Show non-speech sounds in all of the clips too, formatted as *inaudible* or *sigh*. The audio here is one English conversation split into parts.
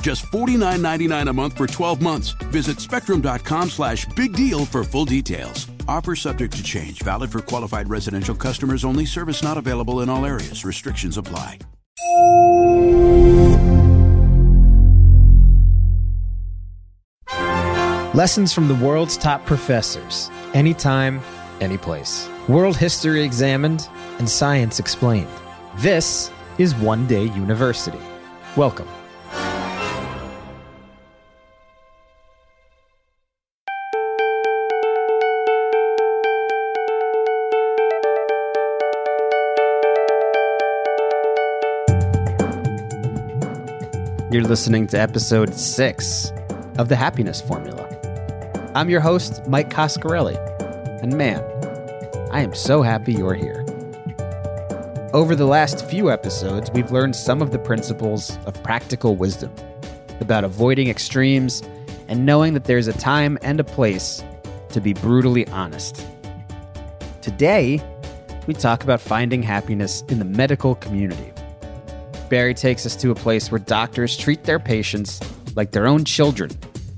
Just $49.99 a month for 12 months. Visit spectrum.com slash big deal for full details. Offer subject to change, valid for qualified residential customers only, service not available in all areas. Restrictions apply. Lessons from the world's top professors. Anytime, anyplace. World history examined and science explained. This is One Day University. Welcome. You're listening to episode six of The Happiness Formula. I'm your host, Mike Coscarelli. And man, I am so happy you're here. Over the last few episodes, we've learned some of the principles of practical wisdom about avoiding extremes and knowing that there's a time and a place to be brutally honest. Today, we talk about finding happiness in the medical community. Barry takes us to a place where doctors treat their patients like their own children,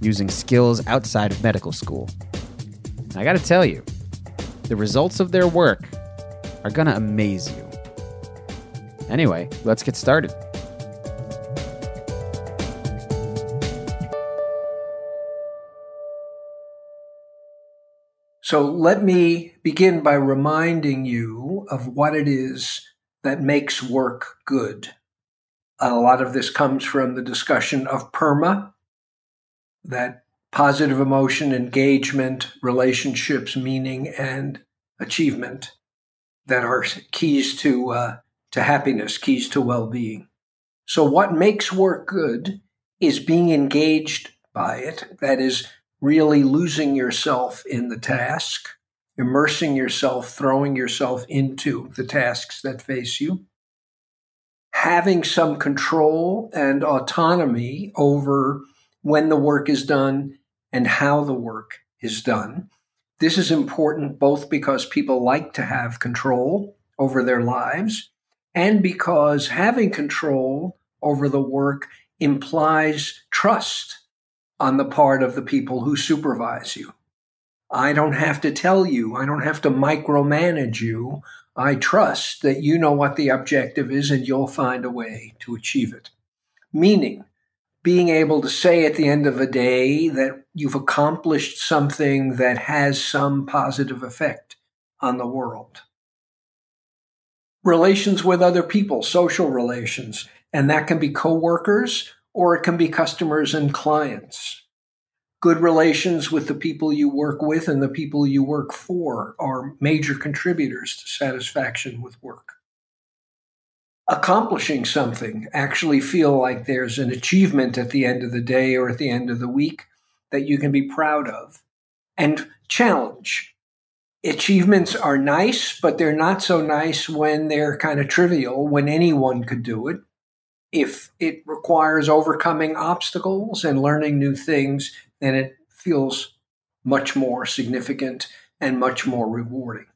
using skills outside of medical school. And I gotta tell you, the results of their work are gonna amaze you. Anyway, let's get started. So let me begin by reminding you of what it is that makes work good. A lot of this comes from the discussion of PERMA, that positive emotion, engagement, relationships, meaning, and achievement that are keys to uh, to happiness, keys to well-being. So, what makes work good is being engaged by it. That is really losing yourself in the task, immersing yourself, throwing yourself into the tasks that face you, having some control and autonomy over when the work is done and how the work is done. This is important both because people like to have control over their lives and because having control over the work implies trust on the part of the people who supervise you. I don't have to tell you, I don't have to micromanage you. I trust that you know what the objective is and you'll find a way to achieve it. Meaning, being able to say at the end of a day that you've accomplished something that has some positive effect on the world. Relations with other people, social relations, and that can be coworkers or it can be customers and clients. Good relations with the people you work with and the people you work for are major contributors to satisfaction with work. Accomplishing something, actually feel like there's an achievement at the end of the day or at the end of the week that you can be proud of. And challenge. Achievements are nice, but they're not so nice when they're kind of trivial, when anyone could do it if it requires overcoming obstacles and learning new things, then it feels much more significant and much more rewarding.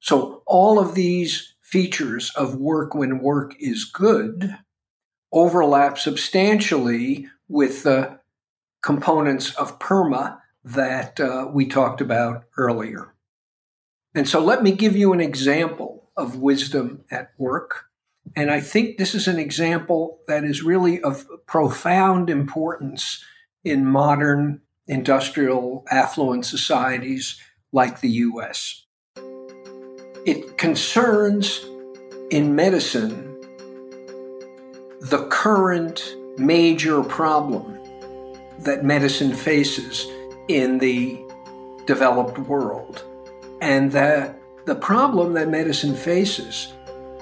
So, all of these features of work when work is good overlap substantially with the components of PERMA that uh, we talked about earlier. And so let me give you an example of wisdom at work. And I think this is an example that is really of profound importance in modern industrial affluent societies like the US. It concerns in medicine the current major problem that medicine faces in the developed world. And that the problem that medicine faces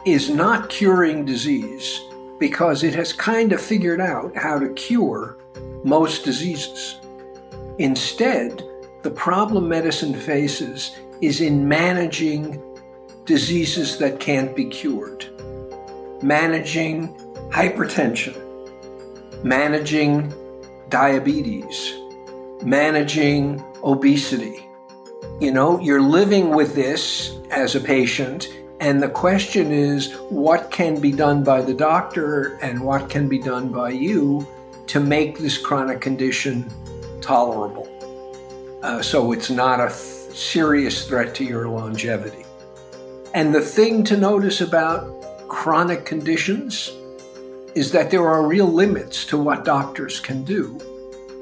is not curing disease because it has kind of figured out how to cure most diseases. Instead, the problem medicine faces is in managing diseases that can't be cured, managing hypertension, managing diabetes, managing obesity. You know, you're living with this as a patient, and the question is what can be done by the doctor and what can be done by you to make this chronic condition tolerable uh, so it's not a th- serious threat to your longevity. And the thing to notice about chronic conditions is that there are real limits to what doctors can do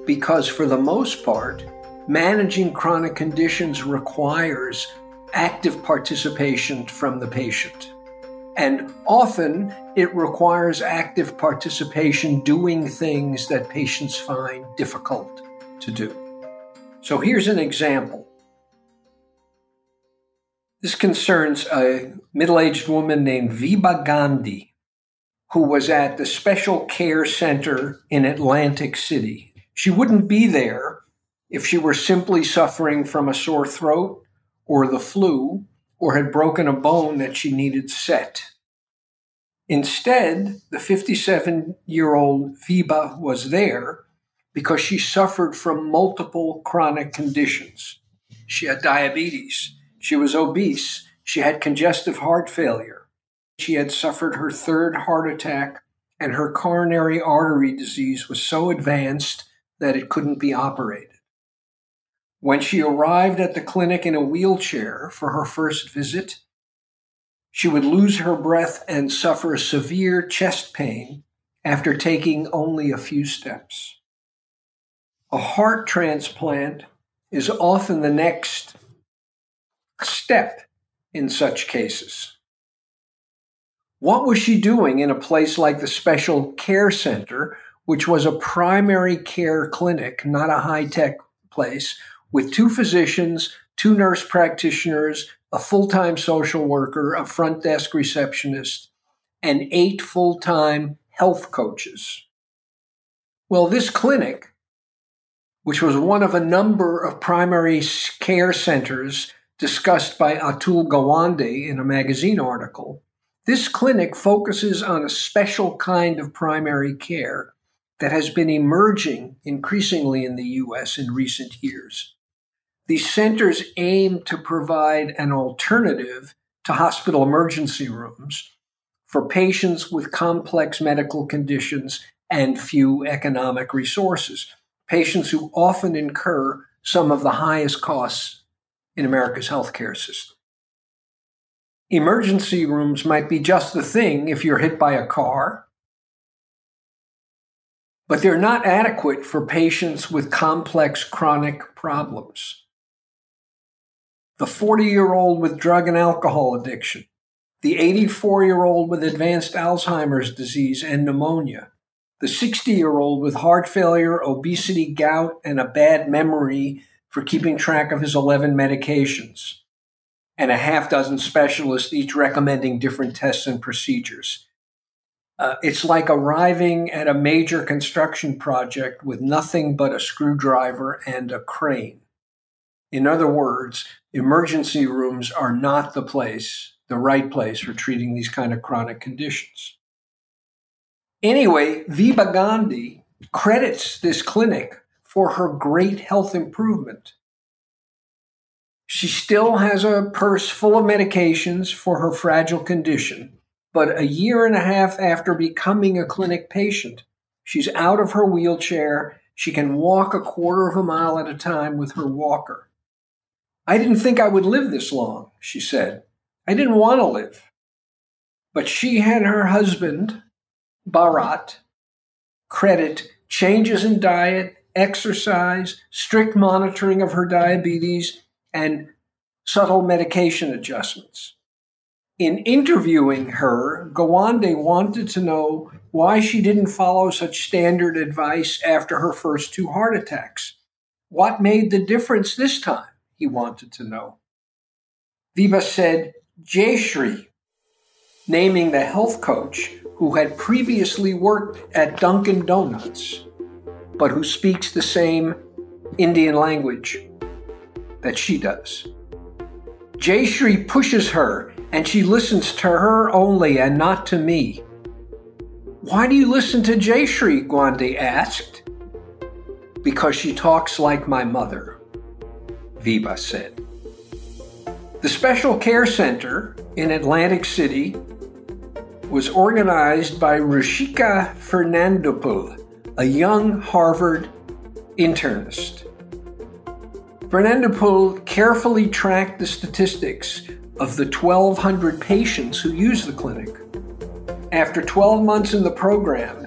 because, for the most part, managing chronic conditions requires active participation from the patient. And often it requires active participation doing things that patients find difficult to do. So here's an example. This concerns a middle aged woman named Vibha Gandhi, who was at the Special Care Center in Atlantic City she wouldn't be there if she were simply suffering from a sore throat or the flu or had broken a bone that she needed set. Instead, the 57 year old Vibha was there because she suffered from multiple chronic conditions. She had diabetes, she was obese, she had congestive heart failure, she had suffered her third heart attack, and her coronary artery disease was so advanced that it couldn't be operated. When she arrived at the clinic in a wheelchair for her first visit, she would lose her breath and suffer severe chest pain after taking only a few steps. A heart transplant is often the next step in such cases. What was she doing in a place like the Special Care Center which was a primary care clinic, not a high tech place, with two physicians, two nurse practitioners, a full time social worker, a front desk receptionist, and eight full time health coaches. Well, this clinic, which was one of a number of primary care centers discussed by Atul Gawande in a magazine article, this clinic focuses on a special kind of primary care that has been emerging increasingly in the US in recent years. These centers aim to provide an alternative to hospital emergency rooms for patients with complex medical conditions and few economic resources, patients who often incur some of the highest costs in America's healthcare system. Emergency rooms might be just the thing if you're hit by a car but they're not adequate for patients with complex chronic problems. The 40 year old with drug and alcohol addiction, the 84 year old with advanced Alzheimer's disease and pneumonia, the 60 year old with heart failure, obesity, gout, and a bad memory for keeping track of his 11 medications, and a half dozen specialists, each recommending different tests and procedures. Uh, it's like arriving at a major construction project with nothing but a screwdriver and a crane. In other words, emergency rooms are not the place, the right place for treating these kind of chronic conditions. Anyway, Vibha Gandhi credits this clinic for her great health improvement. She still has a purse full of medications for her fragile condition But a year and a half after becoming a clinic patient, she's out of her wheelchair. She can walk a quarter of a mile at a time with her walker. I didn't think I would live this long, she said. I didn't want to live. But she had her husband, Bharat, credit changes in diet, exercise, strict monitoring of her diabetes, and subtle medication adjustments. In interviewing her, Gawande wanted to know why she didn't follow such standard advice after her first two heart attacks. What made the difference this time? He wanted to know. Vibha said, Jayashree, naming the health coach who had previously worked at Dunkin' Donuts, but who speaks the same Indian language that she does. Jayashree pushes her and she listens to her only and not to me. Why do you listen to Jayashree? Gawande asked. Because she talks like my mother, Vibha said. The Special Care Center in Atlantic City was organized by Rushika Fernandopulle, a young Harvard internist. Fernandopulle carefully tracked the statistics of the 1,200 patients who used the clinic. After 12 months in the program,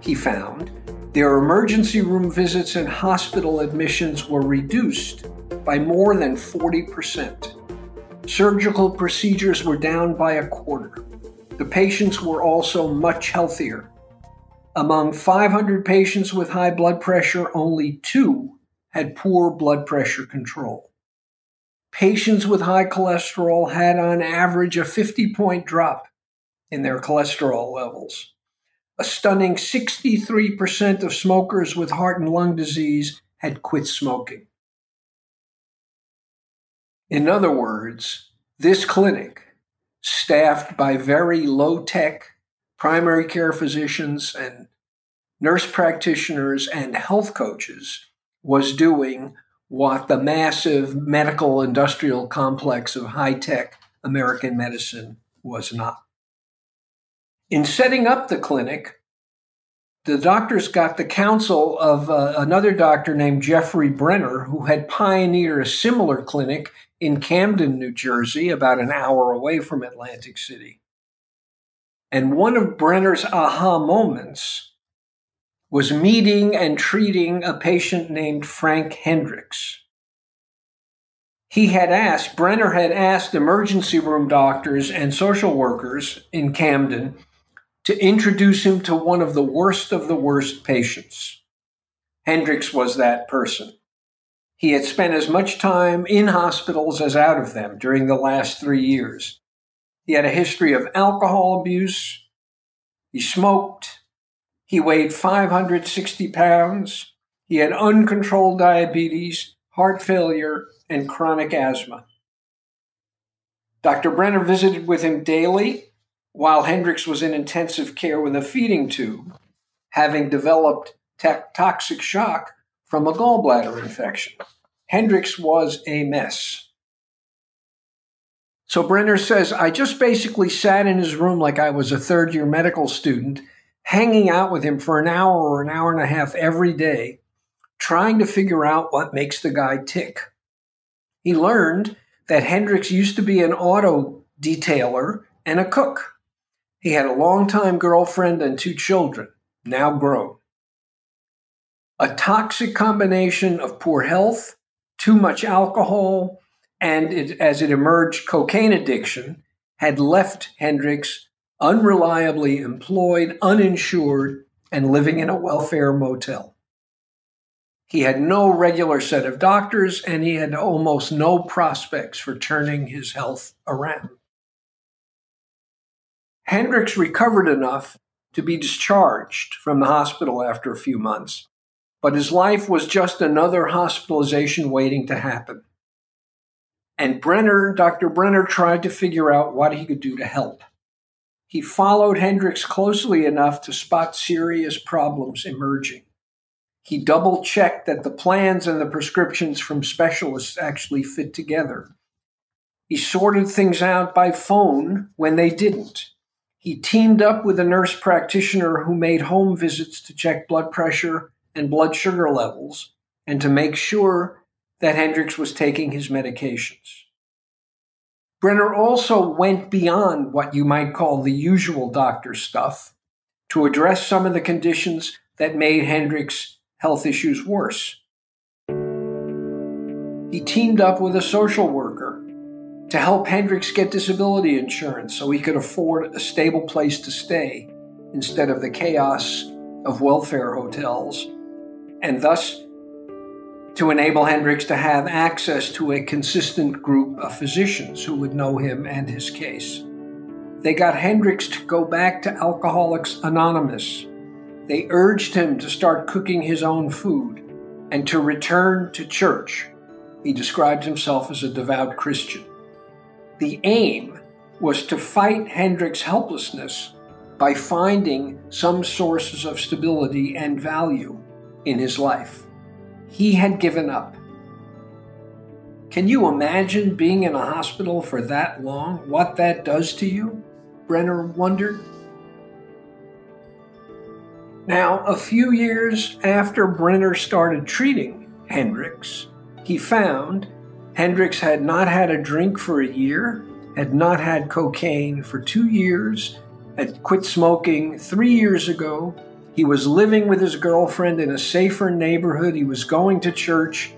he found their emergency room visits and hospital admissions were reduced by more than 40%. Surgical procedures were down by a quarter. The patients were also much healthier. Among 500 patients with high blood pressure, only two had poor blood pressure control. Patients with high cholesterol had, on average, a 50 point drop in their cholesterol levels. A stunning 63% of smokers with heart and lung disease had quit smoking. In other words, this clinic, staffed by very low tech primary care physicians and nurse practitioners and health coaches, was doing what the massive medical industrial complex of high tech American medicine was not. In setting up the clinic, the doctors got the counsel of uh, another doctor named Jeffrey Brenner, who had pioneered a similar clinic in Camden, New Jersey, about an hour away from Atlantic City. And one of Brenner's aha moments was meeting and treating a patient named Frank Hendricks. He had asked, Brenner had asked emergency room doctors and social workers in Camden to introduce him to one of the worst of the worst patients. Hendricks was that person. He had spent as much time in hospitals as out of them during the last three years. He had a history of alcohol abuse. He smoked. He weighed 560 pounds. He had uncontrolled diabetes, heart failure, and chronic asthma. Dr. Brenner visited with him daily while Hendricks was in intensive care with a feeding tube, having developed toxic shock from a gallbladder infection. Hendricks was a mess. So Brenner says, I just basically sat in his room like I was a third year medical student hanging out with him for an hour or an hour and a half every day, trying to figure out what makes the guy tick. He learned that Hendricks used to be an auto detailer and a cook. He had a longtime girlfriend and two children, now grown. A toxic combination of poor health, too much alcohol, and it, as it emerged, cocaine addiction had left Hendricks unreliably employed, uninsured, and living in a welfare motel. He had no regular set of doctors, and he had almost no prospects for turning his health around. Hendricks recovered enough to be discharged from the hospital after a few months, but his life was just another hospitalization waiting to happen. And Brenner, Dr. Brenner tried to figure out what he could do to help. He followed Hendricks closely enough to spot serious problems emerging. He double checked that the plans and the prescriptions from specialists actually fit together. He sorted things out by phone when they didn't. He teamed up with a nurse practitioner who made home visits to check blood pressure and blood sugar levels and to make sure that Hendricks was taking his medications. Brenner also went beyond what you might call the usual doctor stuff to address some of the conditions that made Hendricks' health issues worse. He teamed up with a social worker to help Hendricks get disability insurance so he could afford a stable place to stay instead of the chaos of welfare hotels, and thus to enable Hendricks to have access to a consistent group of physicians who would know him and his case. They got Hendricks to go back to Alcoholics Anonymous. They urged him to start cooking his own food and to return to church. He described himself as a devout Christian. The aim was to fight Hendricks' helplessness by finding some sources of stability and value in his life. He had given up. Can you imagine being in a hospital for that long? What that does to you? Brenner wondered. Now, a few years after Brenner started treating Hendricks, he found Hendricks had not had a drink for a year, had not had cocaine for two years, had quit smoking three years ago, he was living with his girlfriend in a safer neighborhood. He was going to church.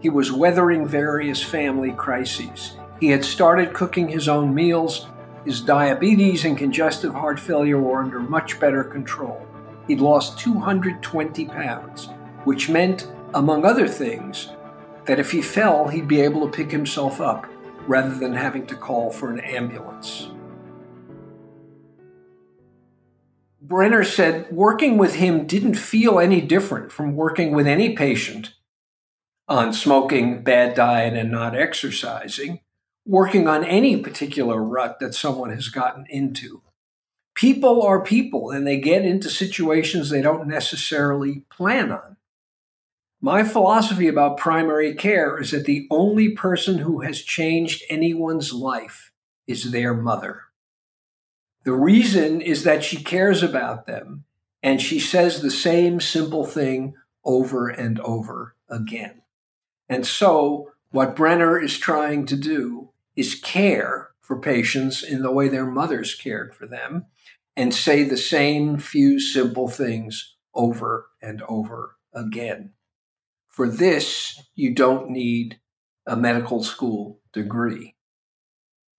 He was weathering various family crises. He had started cooking his own meals. His diabetes and congestive heart failure were under much better control. He'd lost 220 pounds, which meant, among other things, that if he fell, he'd be able to pick himself up rather than having to call for an ambulance. Brenner said working with him didn't feel any different from working with any patient on smoking, bad diet, and not exercising, working on any particular rut that someone has gotten into. People are people and they get into situations they don't necessarily plan on. My philosophy about primary care is that the only person who has changed anyone's life is their mother. The reason is that she cares about them and she says the same simple thing over and over again. And so, what Brenner is trying to do is care for patients in the way their mothers cared for them and say the same few simple things over and over again. For this, you don't need a medical school degree.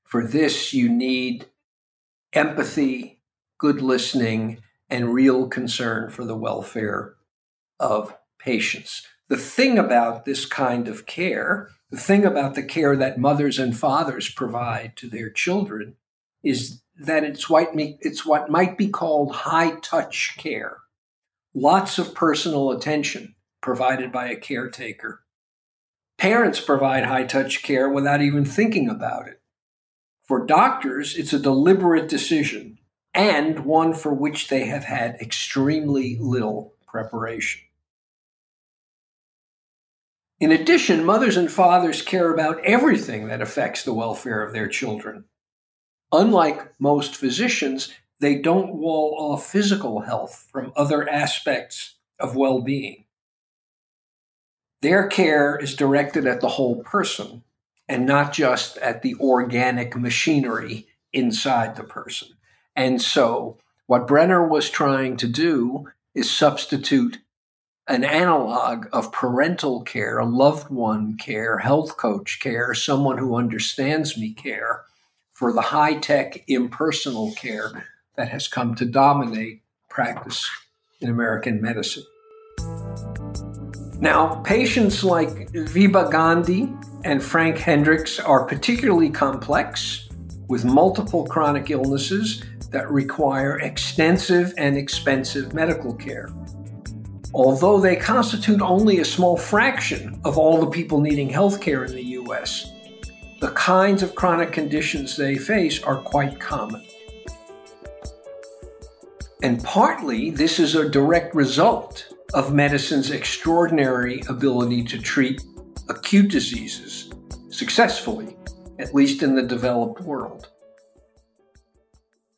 For this, you need empathy, good listening, and real concern for the welfare of patients. The thing about this kind of care, the thing about the care that mothers and fathers provide to their children, is that it's what, it's what might be called high touch care. Lots of personal attention provided by a caretaker. Parents provide high touch care without even thinking about it. For doctors, it's a deliberate decision and one for which they have had extremely little preparation. In addition, mothers and fathers care about everything that affects the welfare of their children. Unlike most physicians, they don't wall off physical health from other aspects of well being. Their care is directed at the whole person, and not just at the organic machinery inside the person. And so, what Brenner was trying to do is substitute an analog of parental care, a loved one care, health coach care, someone who understands me care, for the high tech impersonal care that has come to dominate practice in American medicine. Now, patients like Vibha Gandhi and Frank Hendricks are particularly complex with multiple chronic illnesses that require extensive and expensive medical care. Although they constitute only a small fraction of all the people needing health care in the US, the kinds of chronic conditions they face are quite common. And partly this is a direct result of medicine's extraordinary ability to treat acute diseases successfully at least in the developed world.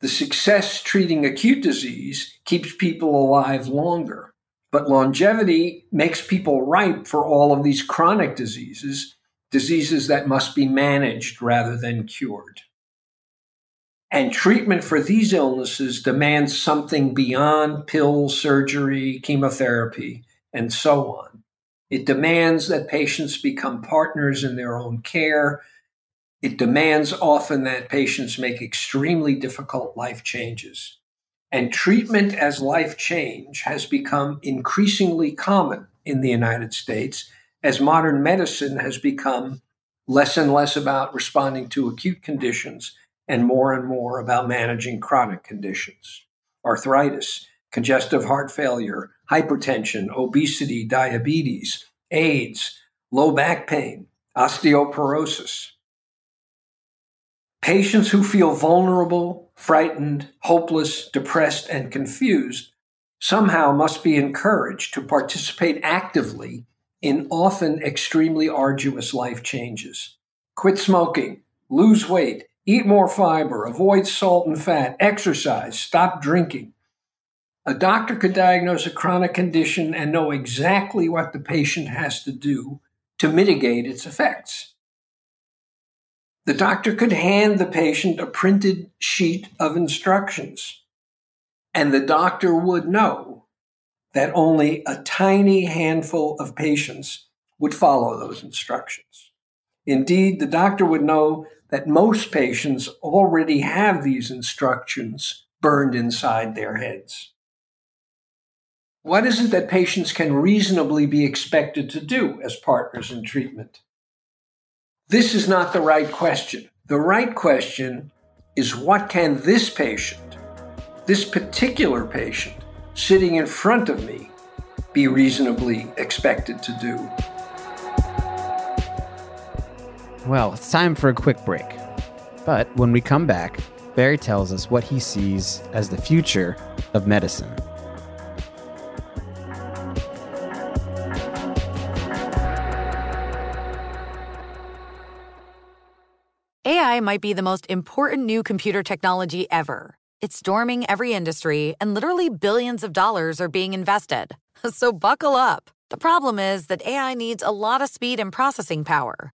The success treating acute disease keeps people alive longer, but longevity makes people ripe for all of these chronic diseases, diseases that must be managed rather than cured. And treatment for these illnesses demands something beyond pills, surgery, chemotherapy, and so on. It demands that patients become partners in their own care. It demands often that patients make extremely difficult life changes. And treatment as life change has become increasingly common in the United States as modern medicine has become less and less about responding to acute conditions and more and more about managing chronic conditions arthritis, congestive heart failure, hypertension, obesity, diabetes, AIDS, low back pain, osteoporosis. Patients who feel vulnerable, frightened, hopeless, depressed, and confused somehow must be encouraged to participate actively in often extremely arduous life changes. Quit smoking, lose weight, Eat more fiber, avoid salt and fat, exercise, stop drinking. A doctor could diagnose a chronic condition and know exactly what the patient has to do to mitigate its effects. The doctor could hand the patient a printed sheet of instructions, and the doctor would know that only a tiny handful of patients would follow those instructions. Indeed, the doctor would know that most patients already have these instructions burned inside their heads. What is it that patients can reasonably be expected to do as partners in treatment? This is not the right question. The right question is what can this patient, this particular patient sitting in front of me, be reasonably expected to do? Well, it's time for a quick break. But when we come back, Barry tells us what he sees as the future of medicine. AI might be the most important new computer technology ever. It's storming every industry, and literally billions of dollars are being invested. *laughs* So buckle up. The problem is that AI needs a lot of speed and processing power.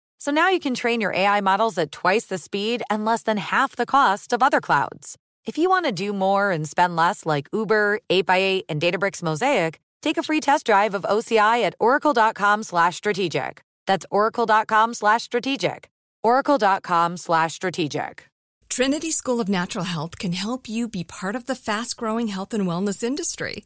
So now you can train your AI models at twice the speed and less than half the cost of other clouds. If you want to do more and spend less like Uber, 8x8, and Databricks Mosaic, take a free test drive of OCI at oracle.com slash strategic. That's oracle.com slash strategic. oracle.com slash strategic. Trinity School of Natural Health can help you be part of the fast-growing health and wellness industry.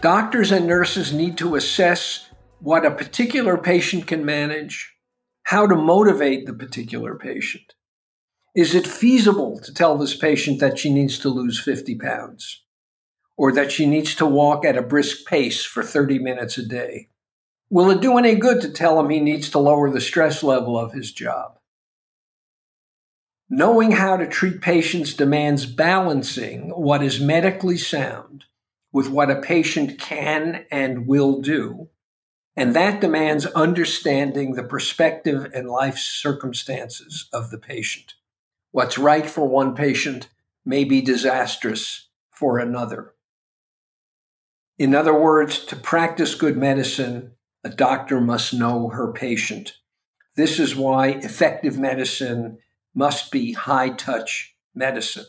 Doctors and nurses need to assess what a particular patient can manage, how to motivate the particular patient. Is it feasible to tell this patient that she needs to lose 50 pounds or that she needs to walk at a brisk pace for 30 minutes a day? Will it do any good to tell him he needs to lower the stress level of his job? Knowing how to treat patients demands balancing what is medically sound with what a patient can and will do. And that demands understanding the perspective and life circumstances of the patient. What's right for one patient may be disastrous for another. In other words, to practice good medicine, a doctor must know her patient. This is why effective medicine must be high touch medicine.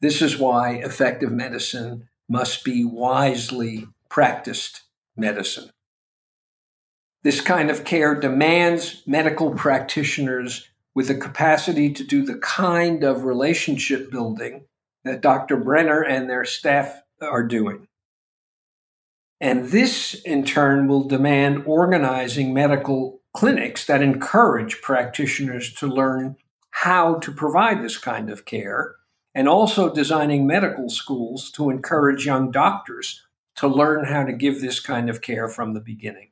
This is why effective medicine must be wisely practiced medicine. This kind of care demands medical practitioners with the capacity to do the kind of relationship building that Dr. Brenner and their staff are doing. And this, in turn, will demand organizing medical clinics that encourage practitioners to learn how to provide this kind of care, and also designing medical schools to encourage young doctors to learn how to give this kind of care from the beginning.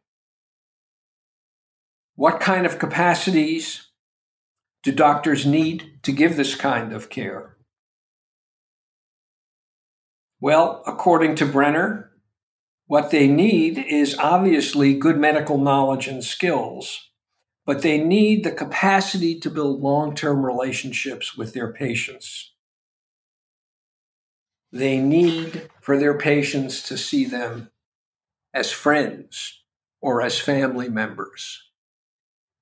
What kind of capacities do doctors need to give this kind of care? Well, according to Brenner, what they need is obviously good medical knowledge and skills, but they need the capacity to build long term relationships with their patients. They need for their patients to see them as friends or as family members.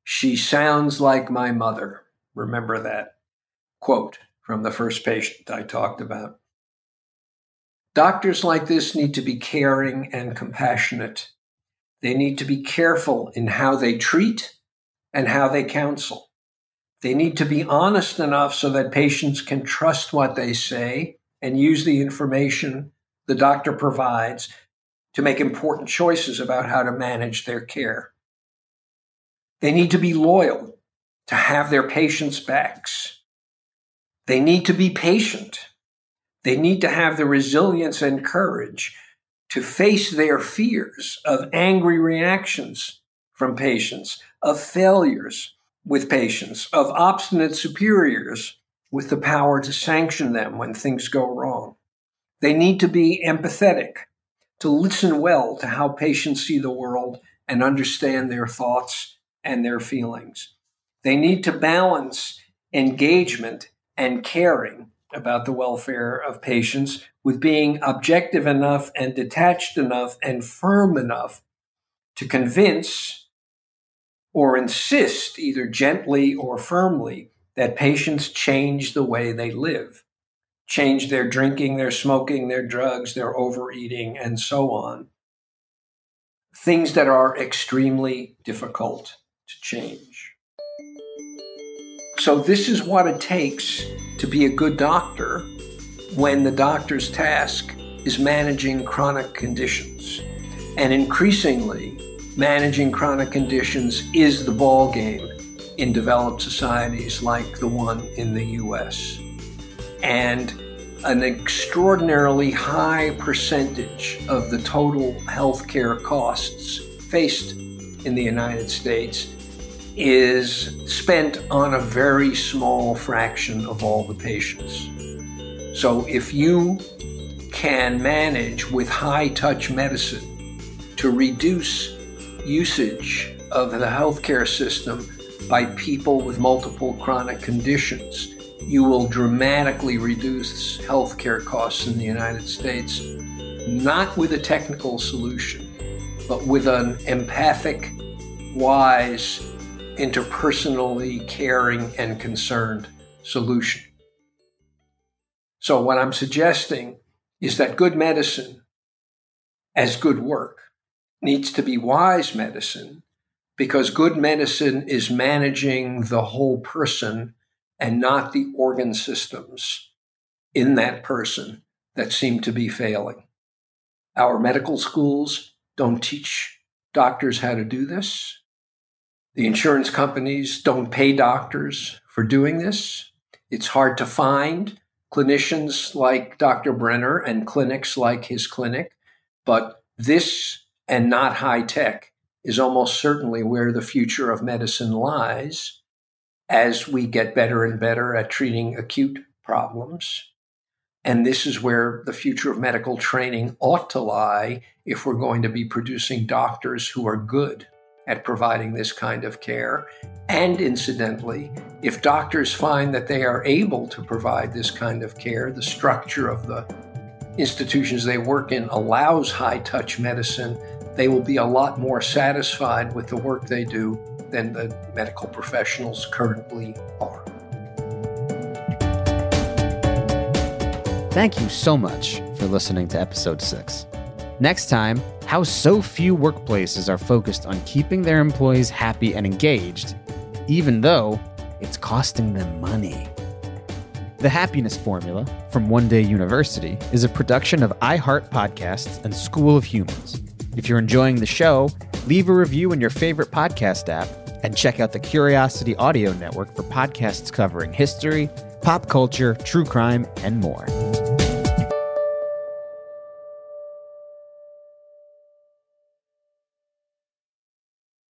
She sounds like my mother. Remember that quote from the first patient I talked about. Doctors like this need to be caring and compassionate. They need to be careful in how they treat and how they counsel. They need to be honest enough so that patients can trust what they say and use the information the doctor provides to make important choices about how to manage their care. They need to be loyal to have their patients' backs. They need to be patient. They need to have the resilience and courage to face their fears of angry reactions from patients, of failures with patients, of obstinate superiors with the power to sanction them when things go wrong. They need to be empathetic, to listen well to how patients see the world and understand their thoughts and their feelings. They need to balance engagement and caring about the welfare of patients with being objective enough and detached enough and firm enough to convince or insist, either gently or firmly, that patients change the way they live, change their drinking, their smoking, their drugs, their overeating, and so on. Things that are extremely difficult to change. So, this is what it takes to be a good doctor when the doctor's task is managing chronic conditions. And increasingly, managing chronic conditions is the ball game in developed societies like the one in the US. And an extraordinarily high percentage of the total healthcare costs faced in the United States is spent on a very small fraction of all the patients. So if you can manage with high touch medicine to reduce usage of the healthcare system by people with multiple chronic conditions, you will dramatically reduce healthcare costs in the United States, not with a technical solution, but with an empathic, wise, interpersonally caring and concerned solution. So, what I'm suggesting is that good medicine, as good work, needs to be wise medicine because good medicine is managing the whole person and not the organ systems in that person that seem to be failing. Our medical schools don't teach doctors how to do this. The insurance companies don't pay doctors for doing this. It's hard to find clinicians like Dr. Brenner and clinics like his clinic, but this and not high tech is almost certainly where the future of medicine lies. as we get better and better at treating acute problems. And this is where the future of medical training ought to lie if we're going to be producing doctors who are good at providing this kind of care. And incidentally, if doctors find that they are able to provide this kind of care, the structure of the institutions they work in allows high touch medicine, they will be a lot more satisfied with the work they do than the medical professionals currently are. Thank you so much for listening to episode 6. Next time, how so few workplaces are focused on keeping their employees happy and engaged, even though it's costing them money. The Happiness Formula from One Day University is a production of iHeart Podcasts and School of Humans. If you're enjoying the show, leave a review in your favorite podcast app and check out the Curiosity Audio Network for podcasts covering history, pop culture, true crime, and more.